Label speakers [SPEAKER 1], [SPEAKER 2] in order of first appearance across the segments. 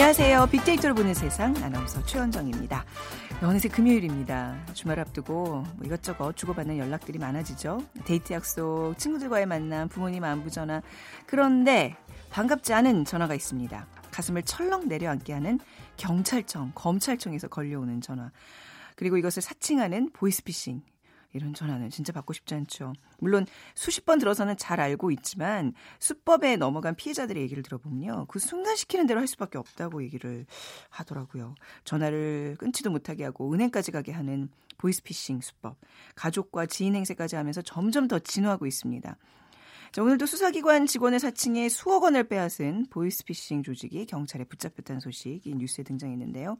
[SPEAKER 1] 안녕하세요. 빅데이터를 보는 세상 아나운서 최원정입니다. 어느새 금요일입니다. 주말 앞두고 뭐 이것저것 주고받는 연락들이 많아지죠. 데이트 약속, 친구들과의 만남, 부모님 안부 전화. 그런데 반갑지 않은 전화가 있습니다. 가슴을 철렁 내려앉게 하는 경찰청, 검찰청에서 걸려오는 전화. 그리고 이것을 사칭하는 보이스피싱. 이런 전화는 진짜 받고 싶지 않죠. 물론 수십 번 들어서는 잘 알고 있지만 수법에 넘어간 피해자들의 얘기를 들어보면요. 그 순간 시키는 대로 할 수밖에 없다고 얘기를 하더라고요. 전화를 끊지도 못하게 하고 은행까지 가게 하는 보이스피싱 수법. 가족과 지인 행세까지 하면서 점점 더 진화하고 있습니다. 자, 오늘도 수사기관 직원의 사칭에 수억 원을 빼앗은 보이스피싱 조직이 경찰에 붙잡혔다는 소식이 뉴스에 등장했는데요.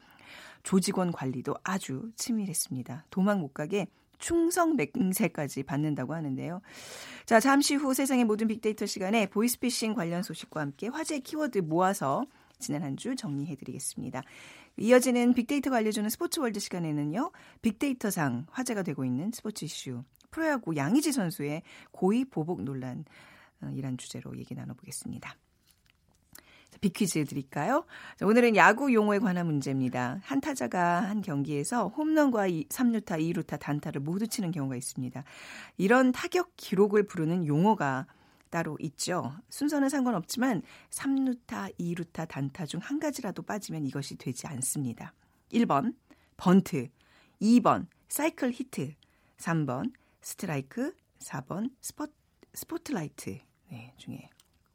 [SPEAKER 1] 조직원 관리도 아주 치밀했습니다. 도망 못 가게 충성 맹세까지 받는다고 하는데요. 자, 잠시 후 세상의 모든 빅데이터 시간에 보이스피싱 관련 소식과 함께 화제 키워드 모아서 지난 한 주 정리해 드리겠습니다. 이어지는 빅데이터가 알려주는 스포츠 월드 시간에는요. 빅데이터상 화제가 되고 있는 스포츠 이슈 프로야구 양의지 선수의 고의 보복 논란 어, 이란 주제로 얘기 나눠보겠습니다. 비퀴즈 드릴까요? 자, 오늘은 야구 용어에 관한 문제입니다. 한 타자가 한 경기에서 홈런과 3루타, 2루타, 단타를 모두 치는 경우가 있습니다. 이런 타격 기록을 부르는 용어가 따로 있죠. 순서는 상관없지만 3루타, 2루타, 단타 중 한 가지라도 빠지면 이것이 되지 않습니다. 1번 번트, 2번 사이클 히트, 3번 스트라이크, 4번 스포, 스포트라이트 네, 중에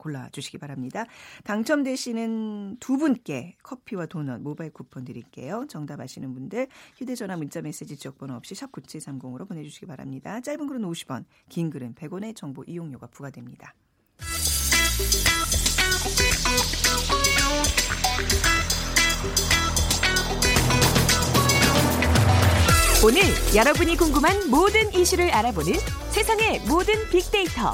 [SPEAKER 1] 골라주시기 바랍니다. 당첨되시는 두 분께 커피와 도넛 모바일 쿠폰 드릴게요. 정답 아시는 분들 휴대전화 문자메시지 지역번호 없이 샵 9730으로 보내주시기 바랍니다. 짧은 글은 50원, 긴 글은 100원의 정보 이용료가 부과됩니다. 오늘 여러분이 궁금한 모든 이슈를 알아보는 세상의 모든 빅데이터.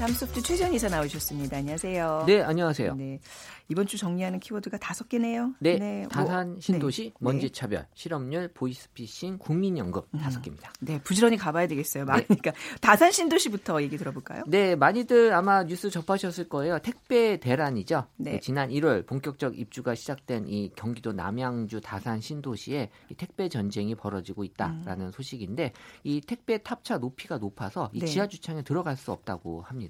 [SPEAKER 1] 다음 소프트 최재원 이사 나오셨습니다. 안녕하세요.
[SPEAKER 2] 네, 안녕하세요.
[SPEAKER 1] 네. 이번 주 정리하는 키워드가 다섯 개네요.
[SPEAKER 2] 네, 네. 다산 뭐, 신도시 네. 먼지 차별 실업률 보이스피싱 국민연금 음. 다섯 개입니다.
[SPEAKER 1] 네, 부지런히 가봐야 되겠어요. 많으니까 네. 다산 신도시부터 얘기 들어볼까요?
[SPEAKER 2] 네, 많이들 아마 뉴스 접하셨을 거예요. 택배 대란이죠. 네. 네 지난 1월 본격적 입주가 시작된 이 경기도 남양주 다산 신도시에 이 택배 전쟁이 벌어지고 있다라는 음. 소식인데 이 택배 탑차 높이가 높아서 이 네. 지하 주차장에 들어갈 수 없다고 합니다.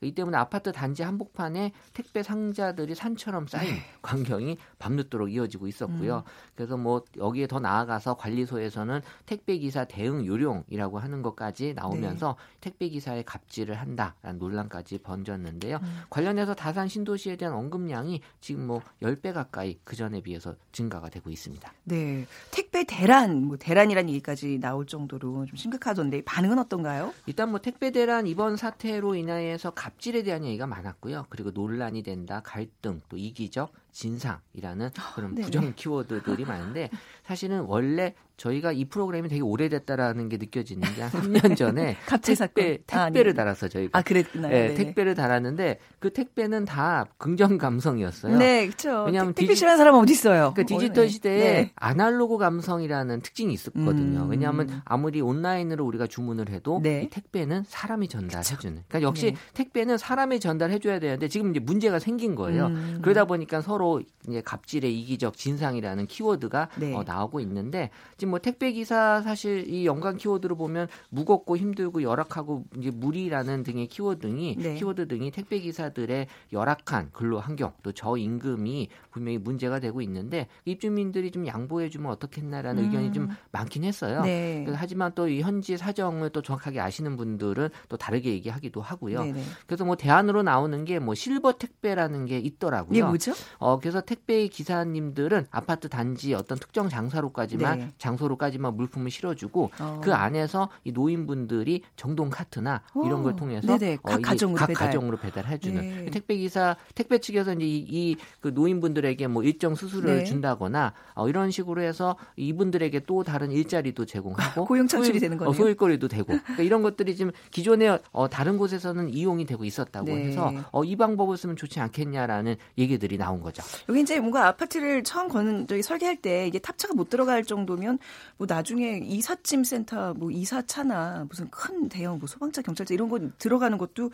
[SPEAKER 2] 이 때문에 아파트 단지 한복판에 택배 상자들이 산 산처럼 쌓인 네. 광경이 밤늦도록 이어지고 있었고요. 음. 그래서 뭐 여기에 더 나아가서 관리소에서는 택배 기사 대응 요령이라고 하는 것까지 나오면서 네. 택배 기사에 갑질을 한다라는 논란까지 번졌는데요. 음. 관련해서 다산 신도시에 대한 언급량이 지금 뭐 10배 가까이 그 전에 비해서 증가가 되고 있습니다.
[SPEAKER 1] 네. 택배 대란, 뭐 대란이라는 얘기까지 나올 정도로 좀 심각하던데 반응은 어떤가요?
[SPEAKER 2] 일단 뭐 택배 대란 이번 사태로 인 해서 갑질에 대한 얘기가 많았고요. 그리고 논란이 된다, 갈등, 또 이기적, 진상이라는 그런 네. 부정 키워드들이 많은데 사실은 원래 저희가 이 프로그램이 되게 오래됐다라는 게 느껴지는 게 한 3년 전에 택배 택배를 아, 달아서 저희가
[SPEAKER 1] 아 그랬나요?
[SPEAKER 2] 네, 택배를 달았는데 그 택배는 다 긍정 감성이었어요.
[SPEAKER 1] 네, 그렇죠. 왜냐하면 택배 디지, 싫어하는 사람 어디 있어요?
[SPEAKER 2] 그 디지털 네. 시대에 네. 아날로그 감성이라는 특징이 있었거든요. 음. 왜냐하면 아무리 온라인으로 우리가 주문을 해도 네. 이 택배는 사람이 전달해주는. 그러니까 역시 네. 택배는 사람이 전달해줘야 되는데 지금 이제 문제가 생긴 거예요. 음. 그러다 보니까 서로 이제 갑질의 이기적 진상이라는 키워드가 네. 어, 나오고 있는데 지금 뭐 택배 기사 사실 이 연관 키워드로 보면 무겁고 힘들고 열악하고 이제 무리라는 등의 키워드 등이 네. 키워드 등이 택배 기사들의 열악한 근로 환경 또 저임금이 분명히 문제가 되고 있는데 입주민들이 좀 양보해 주면 어떻겠나라는 음. 의견이 좀 많긴 했어요. 네. 하지만 또 이 현지 사정을 또 정확하게 아시는 분들은 또 다르게 얘기하기도 하고요. 네네. 그래서 뭐 대안으로 나오는 게 뭐 실버 택배라는 게 있더라고요.
[SPEAKER 1] 이게 뭐죠?
[SPEAKER 2] 어 그래서 택배 기사님들은 아파트 단지 어떤 특정 장사로까지만 네. 장소로까지만 물품을 실어주고 어. 그 안에서 이 노인분들이 정동 카트나 오. 이런 걸 통해서
[SPEAKER 1] 네네. 각, 어, 가정으로,
[SPEAKER 2] 각
[SPEAKER 1] 배달.
[SPEAKER 2] 가정으로 배달해주는 네. 택배 기사 택배 측에서 이제 이, 이그 노인분들에게 뭐 일정 수수료를 네. 준다거나 어, 이런 식으로 해서 이분들에게 또 다른 일자리도 제공하고
[SPEAKER 1] 고용 창출이 소일, 되는 거네요.
[SPEAKER 2] 어, 소일거리도 되고 그러니까 이런 것들이 지금 기존에 어, 다른 곳에서는 이용이 되고 있었다고 네. 해서 어, 이 방법을 쓰면 좋지 않겠냐라는 얘기들이 나온 거죠. 거죠.
[SPEAKER 1] 여기 이제 뭔가 아파트를 처음 거는 저기 설계할 때 이게 탑차가 못 들어갈 정도면 뭐 나중에 이삿짐 센터 뭐 이사차나 무슨 큰 대형 뭐 소방차 경찰차 이런 거 들어가는 것도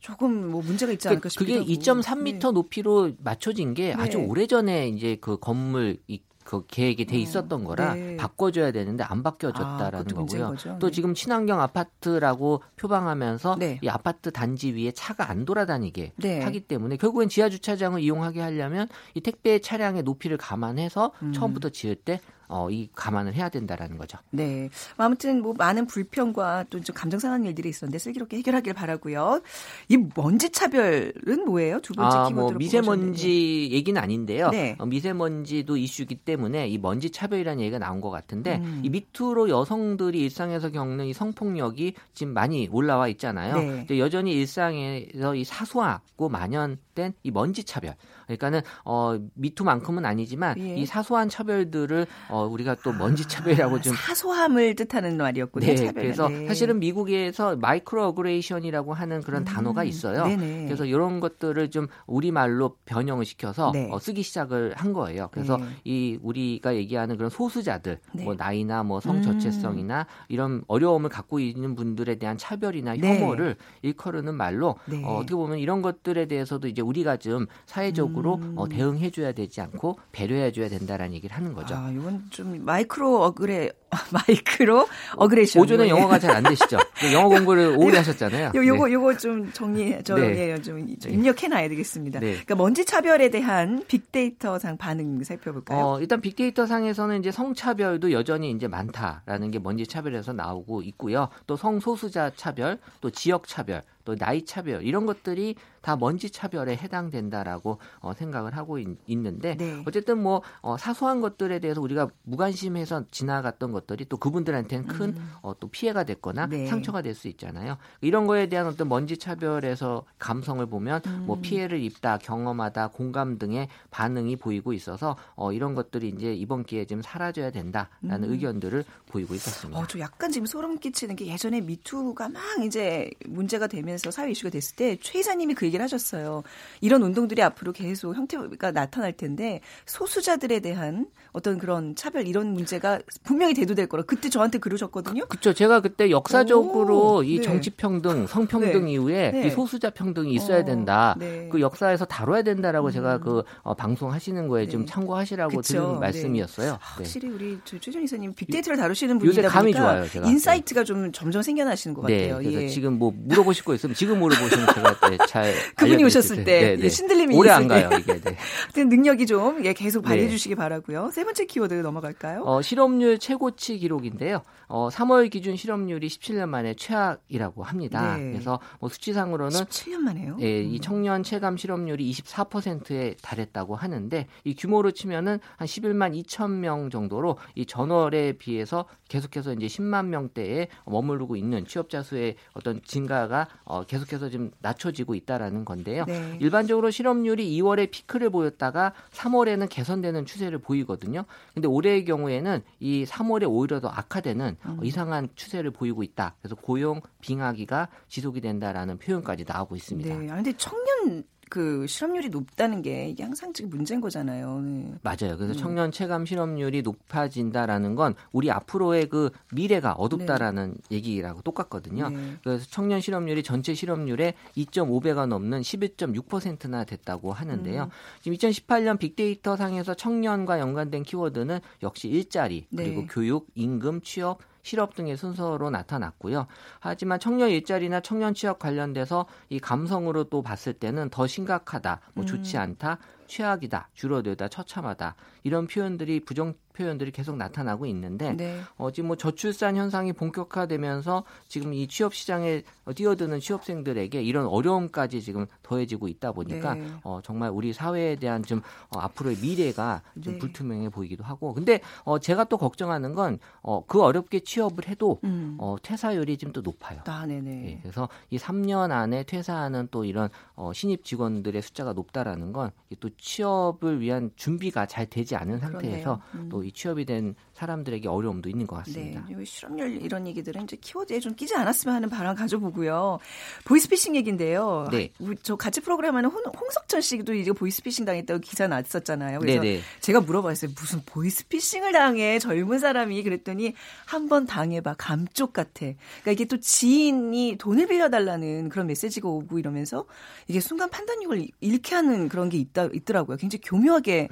[SPEAKER 1] 조금 뭐 문제가 있지 않을까
[SPEAKER 2] 싶기도 그게 2.3m 네. 높이로 맞춰진 게 네. 아주 오래전에 이제 그 건물 이, 그 계획이 돼 음, 있었던 거라 네. 바꿔줘야 되는데 안 바뀌어졌다라는 아, 거고요. 또 네. 지금 친환경 아파트라고 표방하면서 네. 이 아파트 단지 위에 차가 안 돌아다니게 네. 하기 때문에 결국엔 지하 주차장을 이용하게 하려면 이 택배 차량의 높이를 감안해서 음. 처음부터 지을 때 어, 이 감안을 해야 된다라는 거죠.
[SPEAKER 1] 네. 뭐 아무튼 뭐 많은 불평과 또 좀 감정 상한 일들이 있었는데 슬기롭게 해결하길 바라고요. 이 먼지 차별은 뭐예요? 두 번째 아, 키워드로 뭐
[SPEAKER 2] 미세먼지 얘기는 아닌데요. 네. 어, 미세먼지도 이슈이기 때문에 이 먼지 차별이라는 얘기가 나온 것 같은데 음. 이 밑으로 여성들이 일상에서 겪는 이 성폭력이 지금 많이 올라와 있잖아요. 네. 여전히 일상에서 이 사소하고 만연 된 이 먼지 차별 그러니까는 어 미투만큼은 아니지만 예. 이 사소한 차별들을 어 우리가 또 먼지 차별이라고 아, 좀
[SPEAKER 1] 사소함을 뜻하는 말이었군요.
[SPEAKER 2] 네, 차별은. 그래서 네. 사실은 미국에서 microaggression이라고 하는 그런 음, 단어가 있어요. 네네. 그래서 이런 것들을 좀 우리 말로 변형을 시켜서 네. 어, 쓰기 시작을 한 거예요. 그래서 네. 이 우리가 얘기하는 그런 소수자들, 네. 뭐 나이나 뭐 성 정체성이나 음. 이런 어려움을 갖고 있는 분들에 대한 차별이나 네. 혐오를 일컬으는 말로 어, 어떻게 보면 이런 것들에 대해서도 이제 우리가 좀 사회적으로 적으로 어, 음. 어, 대응해줘야 되지 않고 배려해줘야 된다라는 얘기를 하는 거죠.
[SPEAKER 1] 아, 이건 좀 micro aggre micro aggression.
[SPEAKER 2] 오전에 영어가 잘 안 되시죠? 영어 공부를 오래 하셨잖아요.
[SPEAKER 1] 요, 요거, 네. 요거 좀 정리, 저, 네. 예, 좀 입력해놔야 되겠습니다. 네. 그러니까 먼지 차별에 대한 빅데이터 상 반응 살펴볼까요?
[SPEAKER 2] 어, 일단 빅데이터 상에서는 이제 성차별도 여전히 이제 많다라는 게 먼지 차별에서 나오고 있고요. 또 성소수자 차별, 또 지역 차별, 또 나이 차별 이런 것들이 다 먼지 차별에 해당된다라고 어, 생각을 하고 있, 는데 네. 어쨌든 뭐 어, 사소한 것들에 대해서 우리가 무관심해서 지나갔던 것 들이 또 그분들한테는 큰 음. 어, 또 피해가 됐거나 네. 상처가 될 수 있잖아요. 이런 거에 대한 어떤 먼지 차별에서 감성을 보면 뭐 음. 뭐 피해를 입다, 경험하다, 공감 등의 반응이 보이고 있어서 어, 이런 것들이 이제 이번 기회에 좀 사라져야 된다라는 음. 의견들을 보이고 있었습니다.
[SPEAKER 1] 어, 저 약간 지금 소름 끼치는 게 예전에 미투가 막 이제 문제가 되면서 사회 이슈가 됐을 때 최 이사님이 그 얘기를 하셨어요. 이런 운동들이 앞으로 계속 형태가 나타날 텐데 소수자들에 대한 어떤 그런 차별 이런 문제가 분명히 대두될 거라 그때 저한테 그러셨거든요.
[SPEAKER 2] 그렇죠. 제가 그때 역사적으로 오, 이 네. 정치 평등, 성평등 네. 이후에 네. 이 소수자 평등이 있어야 어, 된다. 네. 그 역사에서 다뤄야 된다라고 음. 제가 그 어, 방송하시는 거에 좀 네. 참고하시라고 그쵸. 드리는 네. 말씀이었어요. 아,
[SPEAKER 1] 확실히 우리 최재원 이사님 빅데이터를 다루시는 분이다 요새 감이 좋아요. 제가. 인사이트가 좀 점점 생겨나시는 것 같아요.
[SPEAKER 2] 그래서 예. 지금 뭐 물어보실 거 있으면 지금 물어보시면 제가 잘
[SPEAKER 1] 그분이 오셨을 때 예, 신들림이
[SPEAKER 2] 오래 안 가요 이게. 네.
[SPEAKER 1] 능력이 좀 예, 계속 발휘해 주시기 바라고요. 세 번째 키워드 넘어갈까요?
[SPEAKER 2] 어, 실업률 최고 치 기록인데요. 어, 3월 기준 실업률이 17년 만에 최악이라고 합니다. 네. 그래서 뭐 수치상으로는
[SPEAKER 1] 17년 만에요?
[SPEAKER 2] 예, 이 음. 청년 체감 실업률이 24%에 달했다고 하는데 이 규모로 치면은 한 11만 2천 명 정도로 이 전월에 비해서 계속해서 이제 10만 명대에 머무르고 있는 취업자 수의 어떤 증가가 어, 계속해서 좀 낮춰지고 있다라는 건데요. 네. 일반적으로 실업률이 2월에 피크를 보였다가 3월에는 개선되는 추세를 보이거든요. 근데 올해의 경우에는 이 3월에 오히려 더 악화되는 음. 이상한 추세를 보이고 있다. 그래서 고용 빙하기가 지속이 된다라는 표현까지 나오고 있습니다.
[SPEAKER 1] 네. 아, 근데 청년 그 실업률이 높다는 게 이게 항상 지금 문제인 거잖아요. 네.
[SPEAKER 2] 맞아요. 그래서 음. 청년 체감 실업률이 높아진다라는 건 우리 앞으로의 그 미래가 어둡다라는 네. 얘기라고 똑같거든요. 네. 그래서 청년 실업률이 전체 실업률의 2.5배가 넘는 11.6%나 됐다고 하는데요. 음. 지금 2018년 빅데이터 상에서 청년과 연관된 키워드는 역시 일자리 그리고 네. 교육, 임금, 취업 실업 등의 순서로 나타났고요. 하지만 청년 일자리나 청년 취업 관련돼서 이 감성으로 또 봤을 때는 더 심각하다, 뭐 좋지 음. 않다, 최악이다, 줄어들다, 처참하다 이런 표현들이 부정 표현들이 계속 나타나고 있는데 네. 어, 지금 뭐 저출산 현상이 본격화되면서 지금 이 취업 시장에 뛰어드는 취업생들에게 이런 어려움까지 지금 더해지고 있다 보니까 네. 어, 정말 우리 사회에 대한 좀 어, 앞으로의 미래가 좀 네. 불투명해 보이기도 하고 근데 어, 제가 또 걱정하는 건 그 어, 어렵게 취업을 해도 음. 어, 퇴사율이 좀더 높아요.
[SPEAKER 1] 아, 네네. 예,
[SPEAKER 2] 그래서 이 3년 안에 퇴사하는 또 이런 어, 신입 직원들의 숫자가 높다라는 건 또 취업을 위한 준비가 잘 되지 않은 상태에서 음. 또이 취업이 된 사람들에게 어려움도 있는 것 같습니다.
[SPEAKER 1] 네, 실업률 이런 얘기들은 이제 키워드에 좀 끼지 않았으면 하는 바람 가져보고요. 보이스피싱 얘기인데요. 네. 저 같이 프로그램하는 홍, 석천 씨도 이제 보이스피싱 당했다고 기사 났었잖아요. 그래서 네네. 제가 물어봤어요. 무슨 보이스피싱을 당해 젊은 사람이 그랬더니 한 번 당해봐 감쪽 같아. 그러니까 이게 또 지인이 돈을 빌려달라는 그런 메시지가 오고 이러면서 이게 순간 판단력을 잃게 하는 그런 게 있다 있더라고요. 굉장히 교묘하게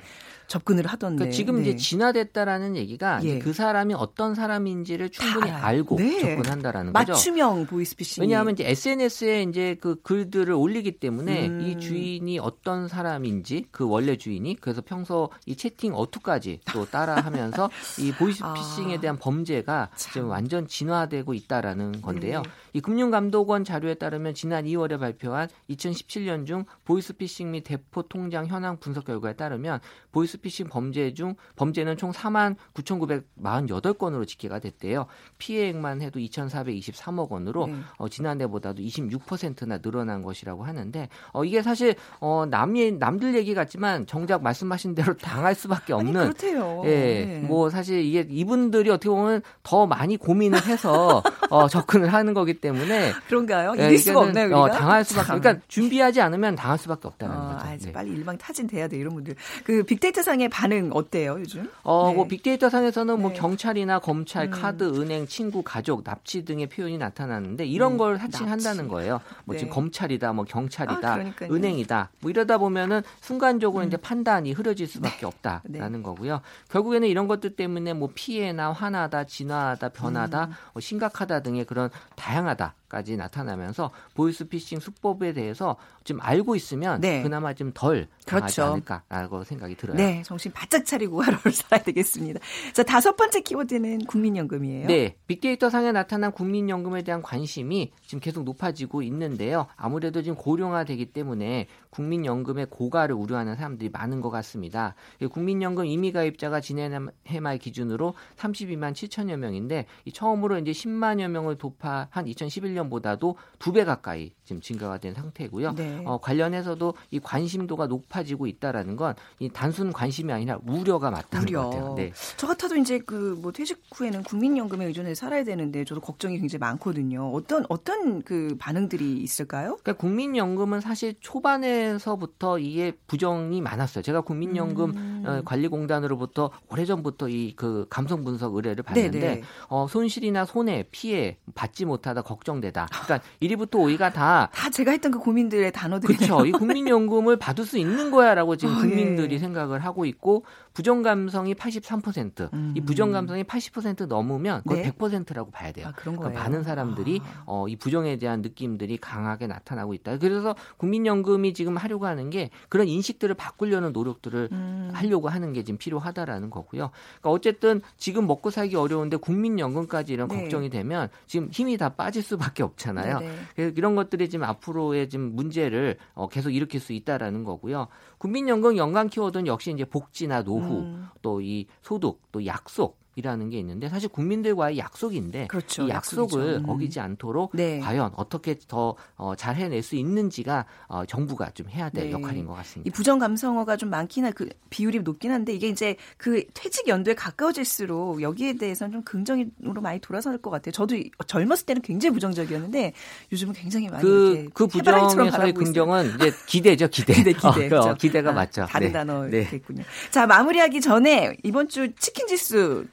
[SPEAKER 1] 접근을 하던데.
[SPEAKER 2] 그러니까 지금 네. 이제 진화됐다라는 얘기가 예. 그 사람이 어떤 사람인지를 충분히 알고 네. 접근한다라는
[SPEAKER 1] 거죠. 맞춤형 보이스피싱.
[SPEAKER 2] 왜냐하면 이제 SNS에 이제 그 글들을 올리기 때문에 음. 이 주인이 어떤 사람인지 그 원래 주인이 그래서 평소 이 채팅 어투까지 또 따라하면서 이 보이스피싱에 아. 대한 범죄가 참. 지금 완전 진화되고 있다라는 건데요. 네. 이 금융감독원 자료에 따르면 지난 2월에 발표한 2017년 중 보이스피싱 및 대포 통장 현황 분석 결과에 따르면 보이스피싱 범죄 중 범죄는 총 4만 9,948건으로 집계가 됐대요. 피해액만 해도 2,423억 원으로 네. 어, 지난해보다도 26%나 늘어난 것이라고 하는데 어, 이게 사실 어, 남이 남들 얘기 같지만 정작 말씀하신 대로 당할 수밖에 없는.
[SPEAKER 1] 아니, 그렇대요.
[SPEAKER 2] 예, 네. 뭐 사실 이게 이분들이 어떻게 보면 더 많이 고민을 해서 어, 접근을 하는 거기 때문에
[SPEAKER 1] 그런가요? 예, 이길 예, 수가 없나요?
[SPEAKER 2] 어, 당할 수밖에. 참. 그러니까 준비하지 않으면 당할 수밖에 없다는 어, 거죠.
[SPEAKER 1] 아, 네. 빨리 일방타진 돼야 돼 이런 분들. 그 빅데이터 상의 반응 어때요 요즘?
[SPEAKER 2] 어, 네. 뭐 빅데이터 상에서는 뭐 네. 경찰이나 검찰, 음. 카드, 은행, 친구, 가족, 납치 등의 표현이 나타나는데 이런 음, 걸 사칭한다는. 거예요. 뭐 네. 지금 검찰이다, 뭐 경찰이다, 아, 은행이다. 뭐 이러다 보면은 순간적으로 음. 이제 판단이 흐려질 수밖에 네. 없다라는 네. 거고요. 결국에는 이런 것들 때문에 뭐 피해나 화나다, 진화하다, 변하다, 음. 뭐 심각하다 등의 그런 다양 하다. 까지 나타나면서 보이스피싱 수법에 대해서 좀 알고 있으면 네. 그나마 좀덜 당하지 그렇죠. 않을까라고 생각이 들어요.
[SPEAKER 1] 네, 정신 바짝 차리고 하루를 살아야 되겠습니다. 자, 다섯 번째 키워드는 국민연금이에요.
[SPEAKER 2] 네, 빅데이터 상에 나타난 국민연금에 대한 관심이 지금 계속 높아지고 있는데요. 아무래도 지금 고령화되기 때문에 국민연금의 고가를 우려하는 사람들이 많은 것 같습니다. 국민연금 임의가입자가 지난 해 말 기준으로 32만 7천여 명인데 처음으로 이제 10만여 명을 돌파한 2011년보다도 두 배 가까이 지금 증가가 된 상태고요. 네. 어, 관련해서도 이 관심도가 높아지고 있다라는 건 이 단순 관심이 아니라 우려가 맞다는 우려. 것 같아요. 네.
[SPEAKER 1] 저 같아도 이제 그 뭐 퇴직 후에는 국민연금에 의존해 살아야 되는데 저도 걱정이 굉장히 많거든요. 어떤 어떤 그 반응들이 있을까요?
[SPEAKER 2] 그러니까 국민연금은 사실 초반에서부터 이게 부정이 많았어요. 제가 국민연금 음. 어, 관리공단으로부터 오래전부터 이 그 감성 분석 의뢰를 받는데 어, 손실이나 손해, 피해 받지 못하다 걱정되다. 그러니까 1위부터 5위가 다
[SPEAKER 1] 다 제가 했던 그 고민들의 단어들이
[SPEAKER 2] 그렇죠. 이 국민연금을 받을 수 있는 거야라고 지금 아, 국민들이 예. 생각을 하고 있고 부정 감성이 83%. 음. 이 부정 감성이 80% 넘으면 그걸 네? 100%라고 봐야 돼요. 아, 그런 그러니까 많은 사람들이 아. 어, 이 부정에 대한 느낌들이 강하게 나타나고 있다. 그래서 국민연금이 지금 하려고 하는 게 그런 인식들을 바꾸려는 노력들을 음. 하려고 하는 게 지금 필요하다라는 거고요. 그러니까 어쨌든 지금 먹고 살기 어려운데 국민연금까지 이런 네. 걱정이 되면 지금 힘이 다 빠질 수밖에 없잖아요. 네, 네. 그래서 이런 것들이 지금 앞으로의 지금 문제를 어, 계속 일으킬 수 있다라는 거고요. 국민연금 연간 키워드는 역시 이제 복지나 노후 음. 또이 소득 또 약속 이라는 게 있는데 사실 국민들과의 약속인데 그렇죠. 이 약속을 음. 어기지 않도록 네. 과연 어떻게 더잘 어, 해낼 수 있는지가 어, 정부가 좀 해야 될 네. 역할인 것 같습니다.
[SPEAKER 1] 이 부정 감성어가 좀 많긴 한그 비율이 높긴 한데 이게 이제 그 퇴직 연도에 가까워질수록 여기에 대해서는 좀 긍정으로 많이 돌아설 것 같아요. 저도 젊었을 때는 굉장히 부정적이었는데 요즘은 굉장히 많이
[SPEAKER 2] 그, 그 부정에서의 긍정은 이제 기대죠, 기대.
[SPEAKER 1] 기대, 기대.
[SPEAKER 2] 어, 기대가 아, 맞죠.
[SPEAKER 1] 다른 네. 단어겠군요. 네. 자 마무리하기 전에 이번 주 치킨 지수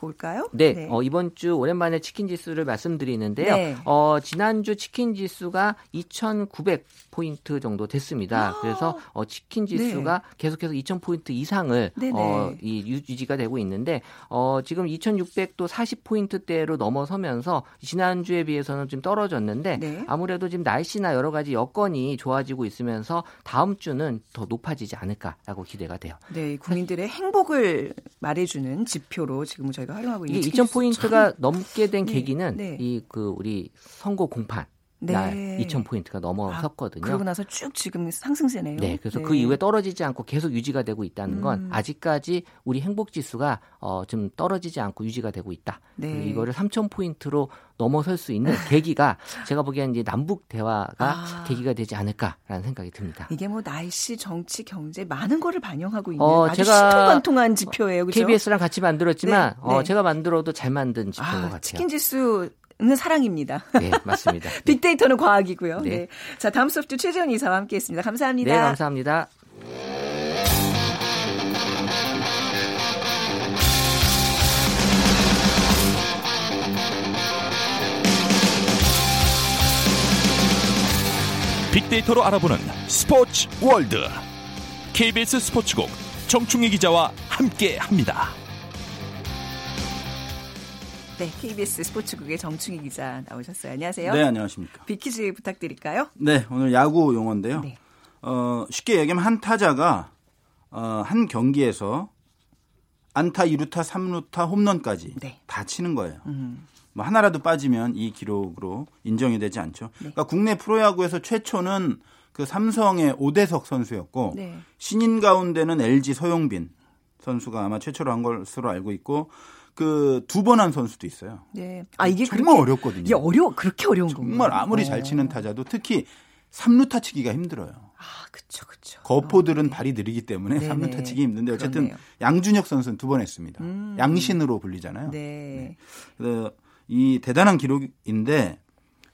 [SPEAKER 1] 볼까요?
[SPEAKER 2] 네, 네. 어, 이번 주 오랜만에 치킨 지수를 말씀드리는데요. 네. 어, 지난주 치킨 지수가 2,900 포인트 정도 됐습니다. 아~ 그래서 어, 치킨 지수가 네. 계속해서 2,000 포인트 이상을 어, 이 유지가 되고 있는데 어, 지금 2,600도 40 포인트대로 넘어서면서 지난주에 비해서는 좀 떨어졌는데 네. 아무래도 지금 날씨나 여러 가지 여건이 좋아지고 있으면서 다음 주는 더 높아지지 않을까라고 기대가 돼요.
[SPEAKER 1] 네, 국민들의 행복을 말해주는 지표로 지금 저희가 활용하고 있는
[SPEAKER 2] 이게 2,000 포인트가 넘게 된 네. 계기는 네. 이그 우리 선거 공판 네. 날 2,000포인트가 넘어섰거든요. 아,
[SPEAKER 1] 그러고 나서 쭉 지금 상승세네요.
[SPEAKER 2] 네. 그래서 네. 그 이후에 떨어지지 않고 계속 유지가 되고 있다는 건 음. 아직까지 우리 행복 지수가 어, 좀 떨어지지 않고 유지가 되고 있다. 네. 이거를 3,000포인트로 넘어설 수 있는 계기가 제가 보기엔 이제 남북 대화가 아. 계기가 되지 않을까라는 생각이 듭니다.
[SPEAKER 1] 이게 뭐 날씨, 정치, 경제 많은 거를 반영하고 있는 어, 아주 제가 신통방통한 지표예요. 그렇죠?
[SPEAKER 2] KBS랑 같이 만들었지만 네. 어, 네. 제가 만들어도 잘 만든 지표인 아, 것 같아요.
[SPEAKER 1] 치킨 지수 는 사랑입니다.
[SPEAKER 2] 네, 맞습니다.
[SPEAKER 1] 빅데이터는 과학이고요. 네. 네. 자, 다음소프트 최재원 이사와 함께 했습니다. 감사합니다.
[SPEAKER 2] 네, 감사합니다.
[SPEAKER 3] 빅데이터로 알아보는 스포츠 월드. KBS 스포츠국 정충희 기자와 함께 합니다.
[SPEAKER 1] 네, KBS 스포츠국의 정충희 기자 나오셨어요. 안녕하세요.
[SPEAKER 4] 네, 안녕하십니까.
[SPEAKER 1] 빅퀴즈 부탁드릴까요?
[SPEAKER 4] 네, 오늘 야구 용어인데요. 네. 어, 쉽게 얘기하면 한 타자가 어, 한 경기에서 안타, 2루타, 3루타, 홈런까지 네. 다 치는 거예요. 음. 뭐 하나라도 빠지면 이 기록으로 인정이 되지 않죠. 네. 그러니까 국내 프로야구에서 최초는 그 삼성의 오대석 선수였고 네. 신인 가운데는 LG 서용빈 선수가 아마 최초로 한 것으로 알고 있고 그 두 번 한 선수도 있어요. 네. 아 이게 정말 그렇게, 어렵거든요.
[SPEAKER 1] 이게 어려 그렇게 어려운
[SPEAKER 4] 정말 정말 아무리 잘 어. 치는 타자도 특히 3루타 치기가 힘들어요.
[SPEAKER 1] 아, 그렇죠. 그렇죠.
[SPEAKER 4] 거포들은 어, 네. 발이 느리기 때문에 네네. 3루타 치기 힘든데 어쨌든 그렇네요. 양준혁 선수는 두 번 했습니다. 음. 양신으로 불리잖아요. 네. 네. 그래서 이 대단한 기록인데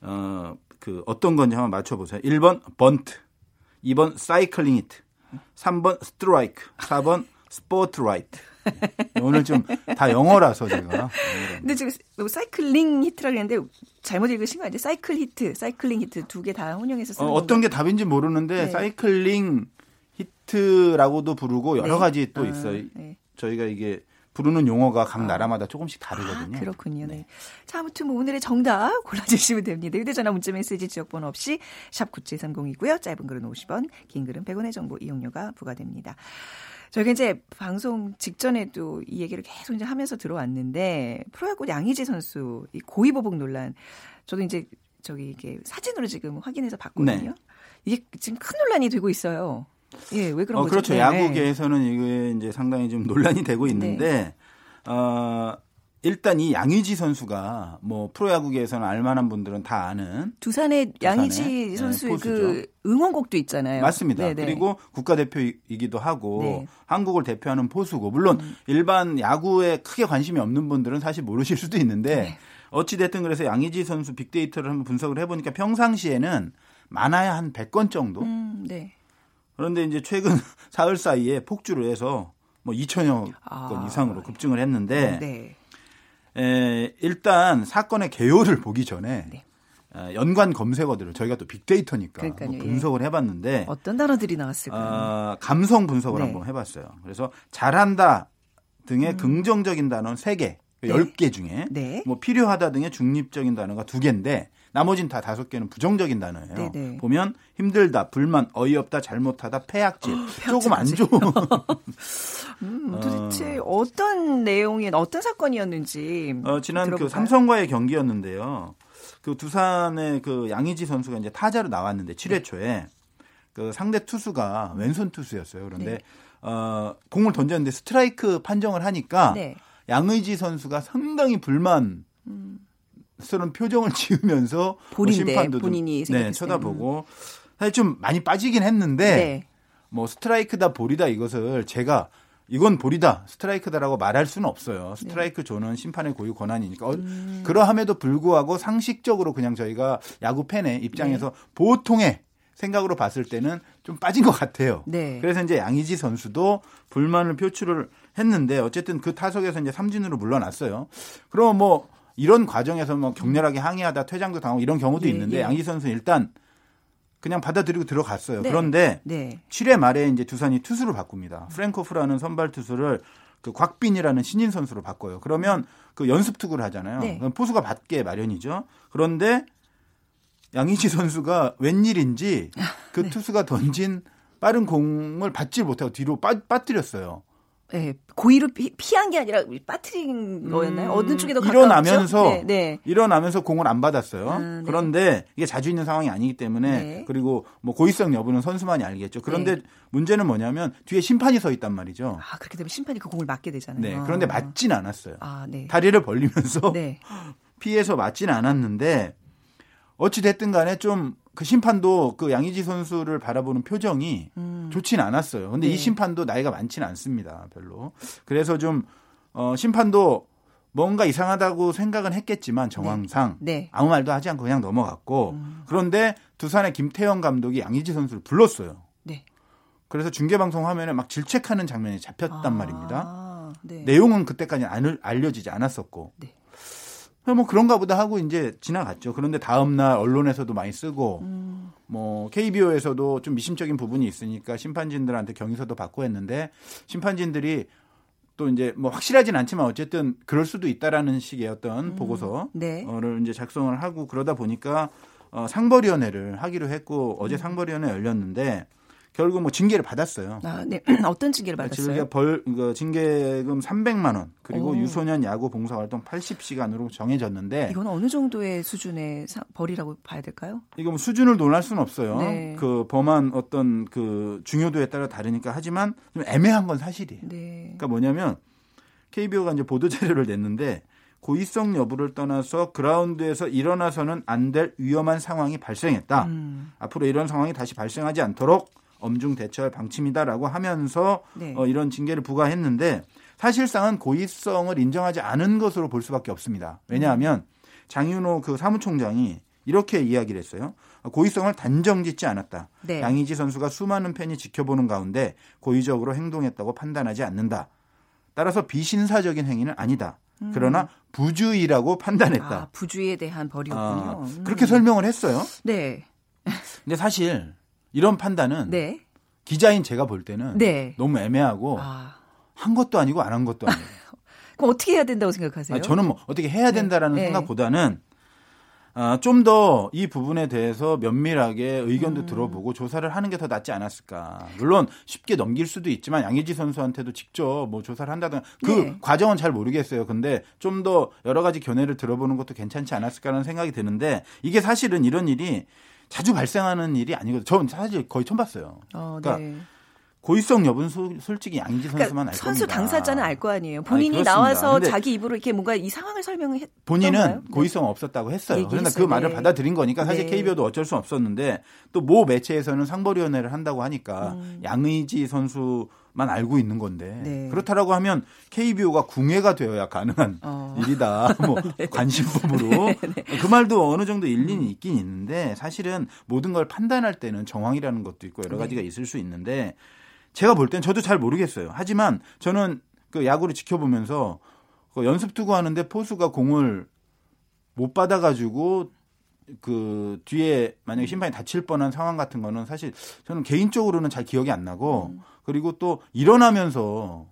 [SPEAKER 4] 어, 그 어떤 건지 한번 맞춰 보세요. 1번 번트, 2번 사이클링 히트, 3번 스트라이크, 4번 스포트라이트. 오늘 좀 다 영어라서 제가.
[SPEAKER 1] 근데 지금 뭐 사이클링 히트라 그랬는데 잘못 읽으신 거 아니에요? 사이클 히트, 사이클링 히트 두 개 다 혼용해서 쓰는
[SPEAKER 4] 어, 어떤 게 답인지 모르는데 네. 사이클링 히트라고도 부르고 여러 네. 가지 또 아, 있어요. 네. 저희가 이게 부르는 용어가 각 아. 나라마다 조금씩 다르거든요.
[SPEAKER 1] 아, 그렇군요. 네. 네. 자, 아무튼 뭐 오늘의 정답 골라주시면 됩니다. 휴대전화 문자 메시지 지역번호 없이 샵 9730이고요. 짧은 글은 50원, 긴 글은 100원의 정보 이용료가 부과됩니다. 저희가 이제 방송 직전에도 이 얘기를 계속 이제 하면서 들어왔는데 프로야구 양의지 선수 이 고의보복 논란 저도 이제 저기 이게 사진으로 지금 확인해서 봤거든요. 네. 이게 지금 큰 논란이 되고 있어요. 예, 왜 그런 어, 거죠?
[SPEAKER 4] 그렇죠. 네. 야구계에서는 이게 이제 상당히 좀 논란이 되고 있는데 네. 어 일단 이 양의지 선수가 뭐 프로야구계에서는 알만한 분들은 다 아는
[SPEAKER 1] 두산의 양의지 네, 선수의 네, 그 응원곡도 있잖아요.
[SPEAKER 4] 맞습니다. 네네. 네. 그리고 국가대표이기도 하고 네. 한국을 대표하는 포수고 물론 음. 일반 야구에 크게 관심이 없는 분들은 사실 모르실 수도 있는데 네. 어찌 됐든 그래서 양의지 선수 빅데이터를 한번 분석을 해보니까 평상시에는 많아야 한 100건 정도. 음, 네. 그런데 이제 최근 사흘 사이에 폭주를 해서 뭐 2천여 건 아, 이상으로 급증을 했는데 네. 에, 일단 사건의 개요를 보기 전에 네. 어, 연관 검색어들을 저희가 또 빅데이터니까 뭐 분석을 해봤는데
[SPEAKER 1] 어떤 단어들이 나왔을까요? 어,
[SPEAKER 4] 감성 분석을 네. 한번 해봤어요. 그래서 잘한다 등의 음. 긍정적인 단어는 3개, 10개 중에 네. 뭐 필요하다 등의 중립적인 단어가 2개인데 나머진 다 다섯 개는 부정적인 단어예요. 네네. 보면 힘들다, 불만, 어이없다, 잘못하다, 폐악질, 어, 조금 안 좋은.
[SPEAKER 1] 음, 도대체 어. 떤 내용이 어떤 사건이었는지.
[SPEAKER 4] 어, 지난 그 들어볼까요? 그 삼성과의 경기였는데요. 그 두산의 그 양의지 선수가 이제 타자로 나왔는데 7회 네. 초에 그 상대 투수가 왼손 투수였어요. 그런데 네. 어, 공을 던졌는데 스트라이크 판정을 하니까 네. 양의지 선수가 상당히 불만. 음. 스런 표정을 지으면서
[SPEAKER 1] 볼인데, 뭐 심판도 본인이
[SPEAKER 4] 네, 쳐다보고 사실 좀 많이 빠지긴 했는데 네. 뭐 스트라이크다 볼이다 이것을 제가 이건 볼이다 스트라이크다라고 말할 수는 없어요. 네. 스트라이크 존은 심판의 고유 권한이니까 어, 음. 그러함에도 불구하고 상식적으로 그냥 저희가 야구 팬의 입장에서 네. 보통의 생각으로 봤을 때는 좀 빠진 것 같아요. 네. 그래서 이제 양의지 선수도 불만을 표출을 했는데 어쨌든 그 타석에서 이제 삼진으로 물러났어요. 그럼 뭐 이런 과정에서 뭐 격렬하게 항의하다 퇴장도 당하고 이런 경우도 예, 있는데 예. 양희 선수 일단 그냥 받아들이고 들어갔어요. 네. 그런데 네. 7회 말에 이제 두산이 투수를 바꿉니다. 프랭코프라는 선발 투수를 그 곽빈이라는 신인 선수로 바꿔요. 그러면 그 연습 투구를 하잖아요. 네. 포수가 받게 마련이죠. 그런데 양희지 선수가 웬일인지 그 네. 투수가 던진 빠른 공을 받질 못하고 뒤로 빠, 빠뜨렸어요.
[SPEAKER 1] 네, 고의로 피, 한 게 아니라 빠트린 거였나요? 음, 어느 쪽에 더
[SPEAKER 4] 일어나면서 네, 네. 일어나면서 공을 안 받았어요. 아, 네. 그런데 이게 자주 있는 상황이 아니기 때문에 네. 그리고 뭐 고의성 여부는 선수만이 알겠죠. 그런데 네. 문제는 뭐냐면 뒤에 심판이 서 있단 말이죠.
[SPEAKER 1] 아 그렇게 되면 심판이 그 공을 맞게 되잖아요.
[SPEAKER 4] 네, 그런데 맞진 않았어요. 아, 다리를 벌리면서 피해서 맞진 않았는데 어찌 됐든 간에 좀 그 심판도 그 양의지 선수를 바라보는 표정이 음. 좋진 않았어요. 근데 네. 이 심판도 나이가 많지는 않습니다. 별로. 그래서 좀 어, 심판도 뭔가 이상하다고 생각은 했겠지만 정황상 네. 네. 아무 말도 하지 않고 그냥 넘어갔고 음. 그런데 두산의 김태형 감독이 양의지 선수를 불렀어요. 네. 그래서 중계 방송 화면에 막 질책하는 장면이 잡혔단 아. 말입니다. 네. 내용은 그때까지 안 알려지지 않았었고. 네. 뭐 그런가 보다 하고 이제 지나갔죠. 그런데 다음날 언론에서도 많이 쓰고, 음. 뭐 KBO에서도 좀 미심적인 부분이 있으니까 심판진들한테 경위서도 받고 했는데 심판진들이 또 이제 뭐 확실하진 않지만 어쨌든 그럴 수도 있다라는 식의 어떤 음. 보고서를 네. 이제 작성을 하고 그러다 보니까 어, 상벌위원회를 하기로 했고 어제 음. 상벌위원회 열렸는데 결국 뭐 징계를 받았어요.
[SPEAKER 1] 아, 네. 어떤 징계를 받았어요?
[SPEAKER 4] 징계 벌 그 징계금 300만 원 그리고 오. 유소년 야구 봉사 활동 80시간으로 정해졌는데
[SPEAKER 1] 이건 어느 정도의 수준의 벌이라고 봐야 될까요?
[SPEAKER 4] 이거 뭐 수준을 논할 수는 없어요. 네. 그 범한 어떤 그 중요도에 따라 다르니까 하지만 좀 애매한 건 사실이에요. 네. 그러니까 뭐냐면 KBO가 이제 보도 자료를 냈는데 고의성 여부를 떠나서 그라운드에서 일어나서는 안 될 위험한 상황이 발생했다. 음. 앞으로 이런 상황이 다시 발생하지 않도록 엄중 대처할 방침이다라고 하면서 네. 어, 이런 징계를 부과했는데 사실상은 고의성을 인정하지 않은 것으로 볼 수밖에 없습니다. 왜냐하면 장윤호 그 사무총장이 이렇게 이야기를 했어요. 고의성을 단정짓지 않았다. 네. 양의지 선수가 수많은 팬이 지켜보는 가운데 고의적으로 행동했다고 판단하지 않는다. 따라서 비신사적인 행위는 아니다. 음. 그러나 부주의라고 판단했다. 아,
[SPEAKER 1] 부주의에 대한 벌이었군요. 아,
[SPEAKER 4] 음. 그렇게 설명을 했어요.
[SPEAKER 1] 네.
[SPEAKER 4] 근데 사실 이런 판단은 네. 기자인 제가 볼 때는 네. 너무 애매하고 아. 한 것도 아니고 안 한 것도 아니에요.
[SPEAKER 1] 그럼 어떻게 해야 된다고 생각하세요?
[SPEAKER 4] 아니, 저는 뭐 어떻게 해야 네. 된다라는 네. 생각보다는 아, 좀 더 이 부분에 대해서 면밀하게 의견도 음. 들어보고 조사를 하는 게 더 낫지 않았을까. 물론 쉽게 넘길 수도 있지만 양혜지 선수한테도 직접 뭐 조사를 한다든가 그 네. 과정은 잘 모르겠어요. 근데 좀 더 여러 가지 견해를 들어보는 것도 괜찮지 않았을까라는 생각이 드는데 이게 사실은 이런 일이 자주 발생하는 일이 아니거든요. 저는 사실 거의 처음 봤어요. 어, 그러니까 네. 고의성 여부는 소, 솔직히 양지 선수만 그러니까 알
[SPEAKER 1] 선수
[SPEAKER 4] 겁니다.
[SPEAKER 1] 당사자는 알 거 아니에요. 본인이 아니, 나와서 자기 입으로 이렇게 뭔가 이 상황을 설명을
[SPEAKER 4] 본인은 네. 고의성 없었다고 했어요. 그런데 그 말을 네. 받아들인 거니까 사실 네. KBO도 어쩔 수 없었는데 또 모 매체에서는 상벌위원회를 한다고 하니까 음. 양의지 선수 만 알고 있는 건데 네. 그렇다라고 하면 KBO가 궁예가 되어야 가능한 어. 일이다. 뭐 네. 관심법으로 네, 네. 그 말도 어느 정도 일리는 음. 있긴 있는데 사실은 모든 걸 판단할 때는 정황이라는 것도 있고 여러 네. 가지가 있을 수 있는데 제가 볼 땐 저도 잘 모르겠어요. 하지만 저는 그 야구를 지켜보면서 그 연습 투구 하는데 포수가 공을 못 받아가지고 그 뒤에 만약에 심판이 다칠 뻔한 상황 같은 거는 사실 저는 개인적으로는 잘 기억이 안 나고 음. 그리고 또 일어나면서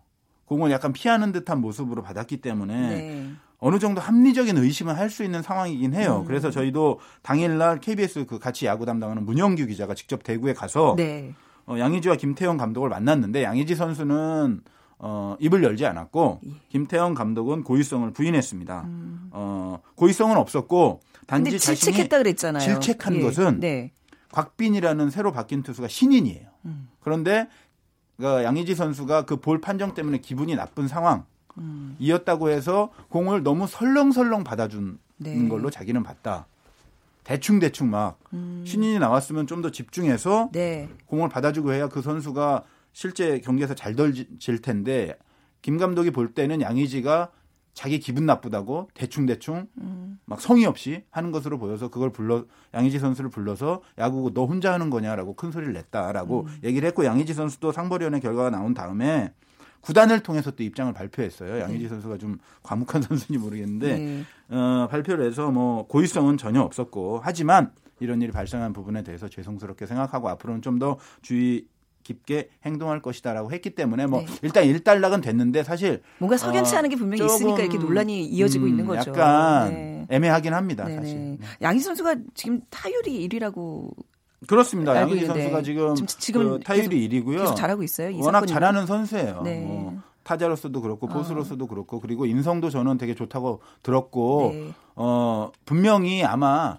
[SPEAKER 4] 공을 약간 피하는 듯한 모습으로 받았기 때문에 네. 어느 정도 합리적인 의심을 할 수 있는 상황이긴 해요. 음. 그래서 저희도 당일날 KBS 그 같이 야구 담당하는 문영규 기자가 직접 대구에 가서 네. 어, 양의지와 김태형 감독을 만났는데 양의지 선수는 어, 입을 열지 않았고 예. 김태형 감독은 고의성을 부인했습니다. 음. 어, 고의성은 없었고 단지
[SPEAKER 1] 질책했다 그랬잖아요.
[SPEAKER 4] 질책한 예. 것은 네. 곽빈이라는 새로 바뀐 투수가 신인이에요. 음. 그런데 양의지 선수가 그 볼 판정 때문에 기분이 나쁜 상황이었다고 해서 공을 너무 설렁설렁 받아준 네. 걸로 자기는 봤다. 대충 대충 막 음. 신인이 나왔으면 좀 더 집중해서 네. 공을 받아주고 해야 그 선수가 실제 경기에서 잘 덜질 텐데 김 감독이 볼 때는 양의지가 자기 기분 나쁘다고 대충 대충 음. 막 성의 없이 하는 것으로 보여서 그걸 불러 양의지 선수를 불러서 야구 너 혼자 하는 거냐라고 큰 소리를 냈다라고 음. 얘기를 했고 양의지 선수도 상벌위원회 결과가 나온 다음에 구단을 통해서 또 입장을 발표했어요. 양의지 네. 선수가 좀 과묵한 선수인지 모르겠는데 네. 어, 발표를 해서 뭐 고의성은 전혀 없었고 하지만 이런 일이 발생한 부분에 대해서 죄송스럽게 생각하고 앞으로는 좀 더 주의 깊게 행동할 것이다라고 했기 때문에 뭐 네. 일단 일단락은 됐는데 사실
[SPEAKER 1] 뭔가 석연치 않은 게 분명히 있으니까 이렇게 논란이 이어지고 음, 있는 거죠.
[SPEAKER 4] 약간 네. 애매하긴 합니다. 네네. 사실. 네.
[SPEAKER 1] 양희 선수가 지금 타율이 1위라고
[SPEAKER 4] 그렇습니다. 양희지 선수가 지금, 지금 그 타율이 1위고요.
[SPEAKER 1] 계속 잘하고 있어요.
[SPEAKER 4] 워낙 잘하는 선수예요. 네. 뭐 타자로서도 그렇고 포수로서도 어. 그렇고 그리고 인성도 저는 되게 좋다고 들었고 네. 어 분명히 아마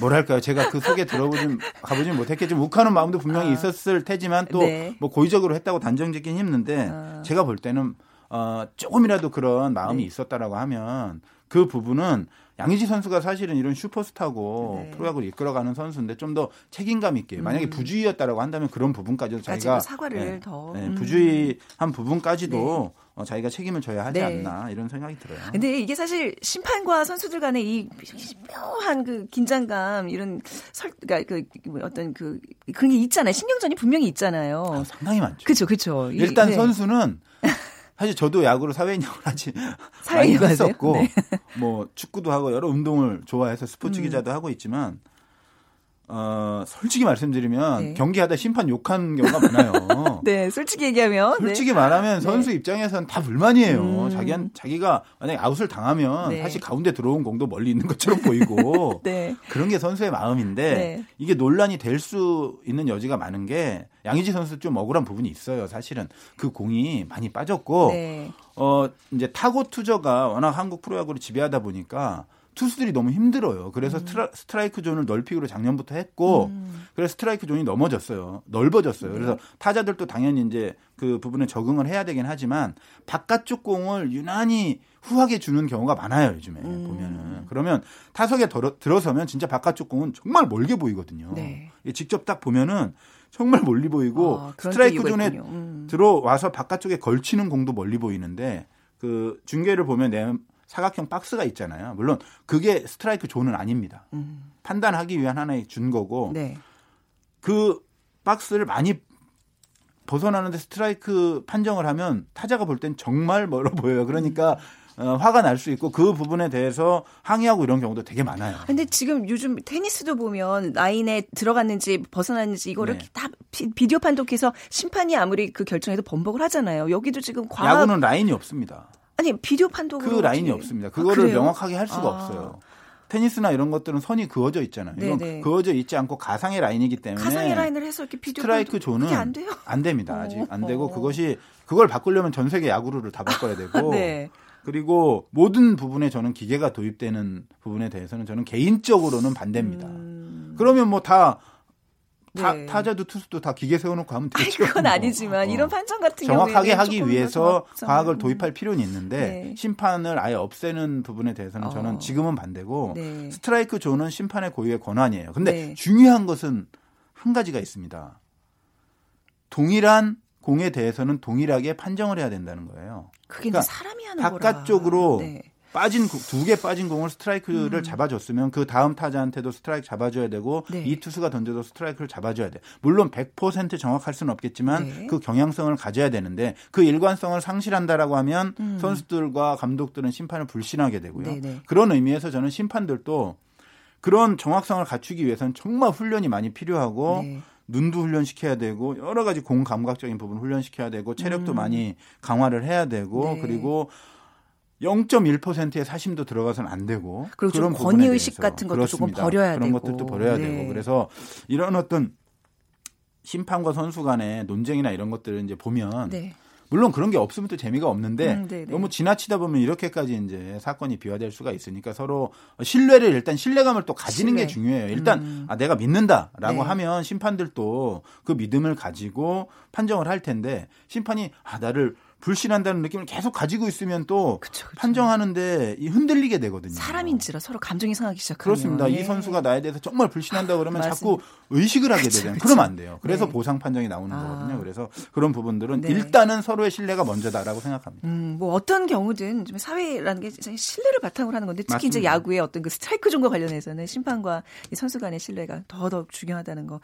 [SPEAKER 4] 뭐랄까요 제가 그 속에 들어보진 가보진 못했겠지만 욱하는 마음도 분명히 아. 있었을 테지만 또뭐 네. 고의적으로 했다고 단정짓긴 힘든데 아. 제가 볼 때는 어 조금이라도 그런 마음이 네. 있었다라고 하면 그 부분은 양의지 선수가 사실은 이런 슈퍼스타고 네. 프로야구를 이끌어가는 선수인데 좀 더 책임감 있게 음. 만약에 부주의였다라고 한다면 그런 부분까지도 자기가
[SPEAKER 1] 사과를 네, 더
[SPEAKER 4] 네, 부주의한 부분까지도 네. 어, 자기가 책임을 져야 하지 네. 않나 이런 생각이 들어요.
[SPEAKER 1] 근데 이게 사실 심판과 선수들 간의 이 묘한 그 긴장감 이런 설 그러니까 그뭐 어떤 그 그런 게 있잖아요. 신경전이 분명히 있잖아요. 아,
[SPEAKER 4] 상당히 많죠.
[SPEAKER 1] 그렇죠, 그렇죠.
[SPEAKER 4] 일단 네. 선수는 사실 저도 야구로 사회인형을 하지 많이 했었고 네. 뭐 축구도 하고 여러 운동을 좋아해서 스포츠 음. 기자도 하고 있지만 어, 솔직히 말씀드리면 네. 경기하다 심판 욕하는 경우가 많아요.
[SPEAKER 1] 네, 솔직히 얘기하면
[SPEAKER 4] 네. 솔직히 네. 말하면 선수 네. 입장에서는 다 불만이에요. 음. 자기한 자기가 만약에 아웃을 당하면 네. 사실 가운데 들어온 공도 멀리 있는 것처럼 보이고 네. 그런 게 선수의 마음인데 이게 논란이 될 수 있는 여지가 많은 게 양의지 선수 좀 억울한 부분이 있어요. 사실은 그 공이 많이 빠졌고 어 이제 타고 투저가 워낙 한국 프로야구를 지배하다 보니까 투수들이 너무 힘들어요. 그래서 음. 스트라이크 존을 넓히기로 작년부터 했고, 음. 그래서 스트라이크 존이 넘어졌어요. 넓어졌어요. 네. 그래서 타자들도 당연히 이제 그 부분에 적응을 해야 되긴 하지만 바깥쪽 공을 유난히 후하게 주는 경우가 많아요 요즘에 음. 보면은 그러면 타석에 들어, 들어서면 진짜 바깥쪽 공은 정말 멀게 보이거든요. 네. 직접 딱 보면은 정말 멀리 보이고 아, 스트라이크 존에 음. 들어와서 바깥쪽에 걸치는 공도 멀리 보이는데 그 중계를 보면 내 사각형 박스가 있잖아요. 물론 그게 스트라이크 존은 아닙니다. 음. 판단하기 위한 하나의 준 거고 네. 그 박스를 많이 벗어나는데 스트라이크 판정을 하면 타자가 볼 땐 정말 멀어 보여요. 그러니까 어, 화가 날 수 있고 그 부분에 대해서 항의하고 이런 경우도 되게 많아요.
[SPEAKER 1] 근데 지금 요즘 테니스도 보면 라인에 들어갔는지 벗어났는지 이거를 네. 다 비디오 판독해서 심판이 아무리 그 결정해도 번복을 하잖아요. 여기도 지금 과학
[SPEAKER 4] 야구는 라인이 없습니다.
[SPEAKER 1] 아니 비디오 판독으로
[SPEAKER 4] 그 라인이 없습니다. 그거를 아, 명확하게 할 수가 아. 없어요. 테니스나 이런 것들은 선이 그어져 있잖아요. 이건 네네. 그어져 있지 않고 가상의 라인이기 때문에
[SPEAKER 1] 가상의 라인을 해서 이렇게 비디오
[SPEAKER 4] 스트라이크 존은 안 돼요. 안 됩니다. 아직 어, 안 되고 어. 그것이 그걸 바꾸려면 전 세계 야구를 다 바꿔야 되고 네. 그리고 모든 부분에 저는 기계가 도입되는 부분에 대해서는 저는 개인적으로는 반대입니다. 음... 그러면 뭐 다 타, 네. 타자도 투수도 다 기계 세워놓고 하면 되죠.
[SPEAKER 1] 아니, 그건 아니지만 어. 이런 판정 같은
[SPEAKER 4] 정확하게 하기 위해서 과학을 도입할 필요는 있는데 네. 심판을 아예 없애는 부분에 대해서는 저는 어. 지금은 반대고 네. 스트라이크 존은 심판의 고유의 권한이에요. 근데 네. 중요한 것은 한 가지가 있습니다. 동일한 공에 대해서는 동일하게 판정을 해야 된다는 거예요.
[SPEAKER 1] 그게 그러니까 사람이 하는
[SPEAKER 4] 바깥쪽으로 네. 빠진 두 개 빠진 공을 스트라이크를 음. 잡아줬으면 그 다음 타자한테도 스트라이크 잡아줘야 되고 네. 이 투수가 던져도 스트라이크를 잡아줘야 돼. 물론 100% 정확할 수는 없겠지만 네. 그 경향성을 가져야 되는데 그 일관성을 상실한다라고 하면 음. 선수들과 감독들은 심판을 불신하게 되고요. 네네. 네. 그런 의미에서 저는 심판들도 그런 정확성을 갖추기 위해서는 정말 훈련이 많이 필요하고 네. 눈도 훈련시켜야 되고 여러 가지 공 감각적인 부분 훈련시켜야 되고 체력도 음. 많이 강화를 해야 되고 네. 그리고 0.1%의 사심도 들어가서는 안 되고
[SPEAKER 1] 그리고 그런 권위 의식 같은 것도 그렇습니다. 조금 버려야
[SPEAKER 4] 그런
[SPEAKER 1] 되고
[SPEAKER 4] 그런 것들도 버려야 네. 되고 그래서 이런 어떤 심판과 선수 간의 논쟁이나 이런 것들을 이제 보면 네. 물론 그런 게 없으면 또 재미가 없는데 음, 네, 네. 너무 지나치다 보면 이렇게까지 이제 사건이 비화될 수가 있으니까 서로 신뢰를 일단 신뢰감을 또 가지는 신뢰. 게 중요해요. 일단 음. 아 내가 믿는다라고 네. 하면 심판들도 그 믿음을 가지고 판정을 할 텐데 심판이 아 나를 불신한다는 느낌을 계속 가지고 있으면 또 그쵸, 그쵸. 판정하는데 흔들리게 되거든요.
[SPEAKER 1] 사람인지라 서로 감정이 상하기 시작하면
[SPEAKER 4] 그렇습니다. 예. 이 선수가 나에 대해서 정말 불신한다 그러면 자꾸 의식을 하게 되잖아요. 그러면 안 돼요. 그래서 네. 보상 판정이 나오는 아. 거거든요. 그래서 그런 부분들은 네. 일단은 서로의 신뢰가 먼저다라고 생각합니다.
[SPEAKER 1] 음, 뭐 어떤 경우든 좀 사회라는 게 신뢰를 바탕으로 하는 건데 특히 맞습니다. 이제 야구의 어떤 그 스트라이크 존과 관련해서는 심판과 선수 간의 신뢰가 더더욱 중요하다는 거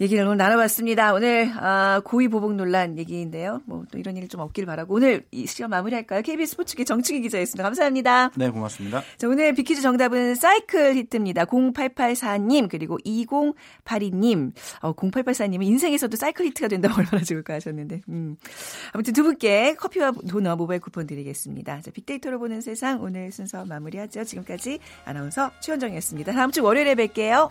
[SPEAKER 1] 얘기를 오늘 나눠봤습니다. 오늘 아, 고의 보복 논란 얘기인데요. 뭐 또 이런 일이 좀 없기를 바라고 오늘 이 시간 마무리할까요? KBS 스포츠국 정충희 기자였습니다. 감사합니다.
[SPEAKER 4] 네, 고맙습니다.
[SPEAKER 1] 자, 오늘 빅퀴즈 정답은 사이클 히트입니다. 0884님 그리고 2082님. 어, 0884님은 인생에서도 사이클 히트가 된다면 얼마나 좋을까 하셨는데. 음. 아무튼 두 분께 커피와 도넛 모바일 쿠폰 드리겠습니다. 자, 빅데이터로 보는 세상 오늘 순서 마무리하죠. 지금까지 아나운서 최현정이었습니다. 다음 주 월요일에 뵐게요.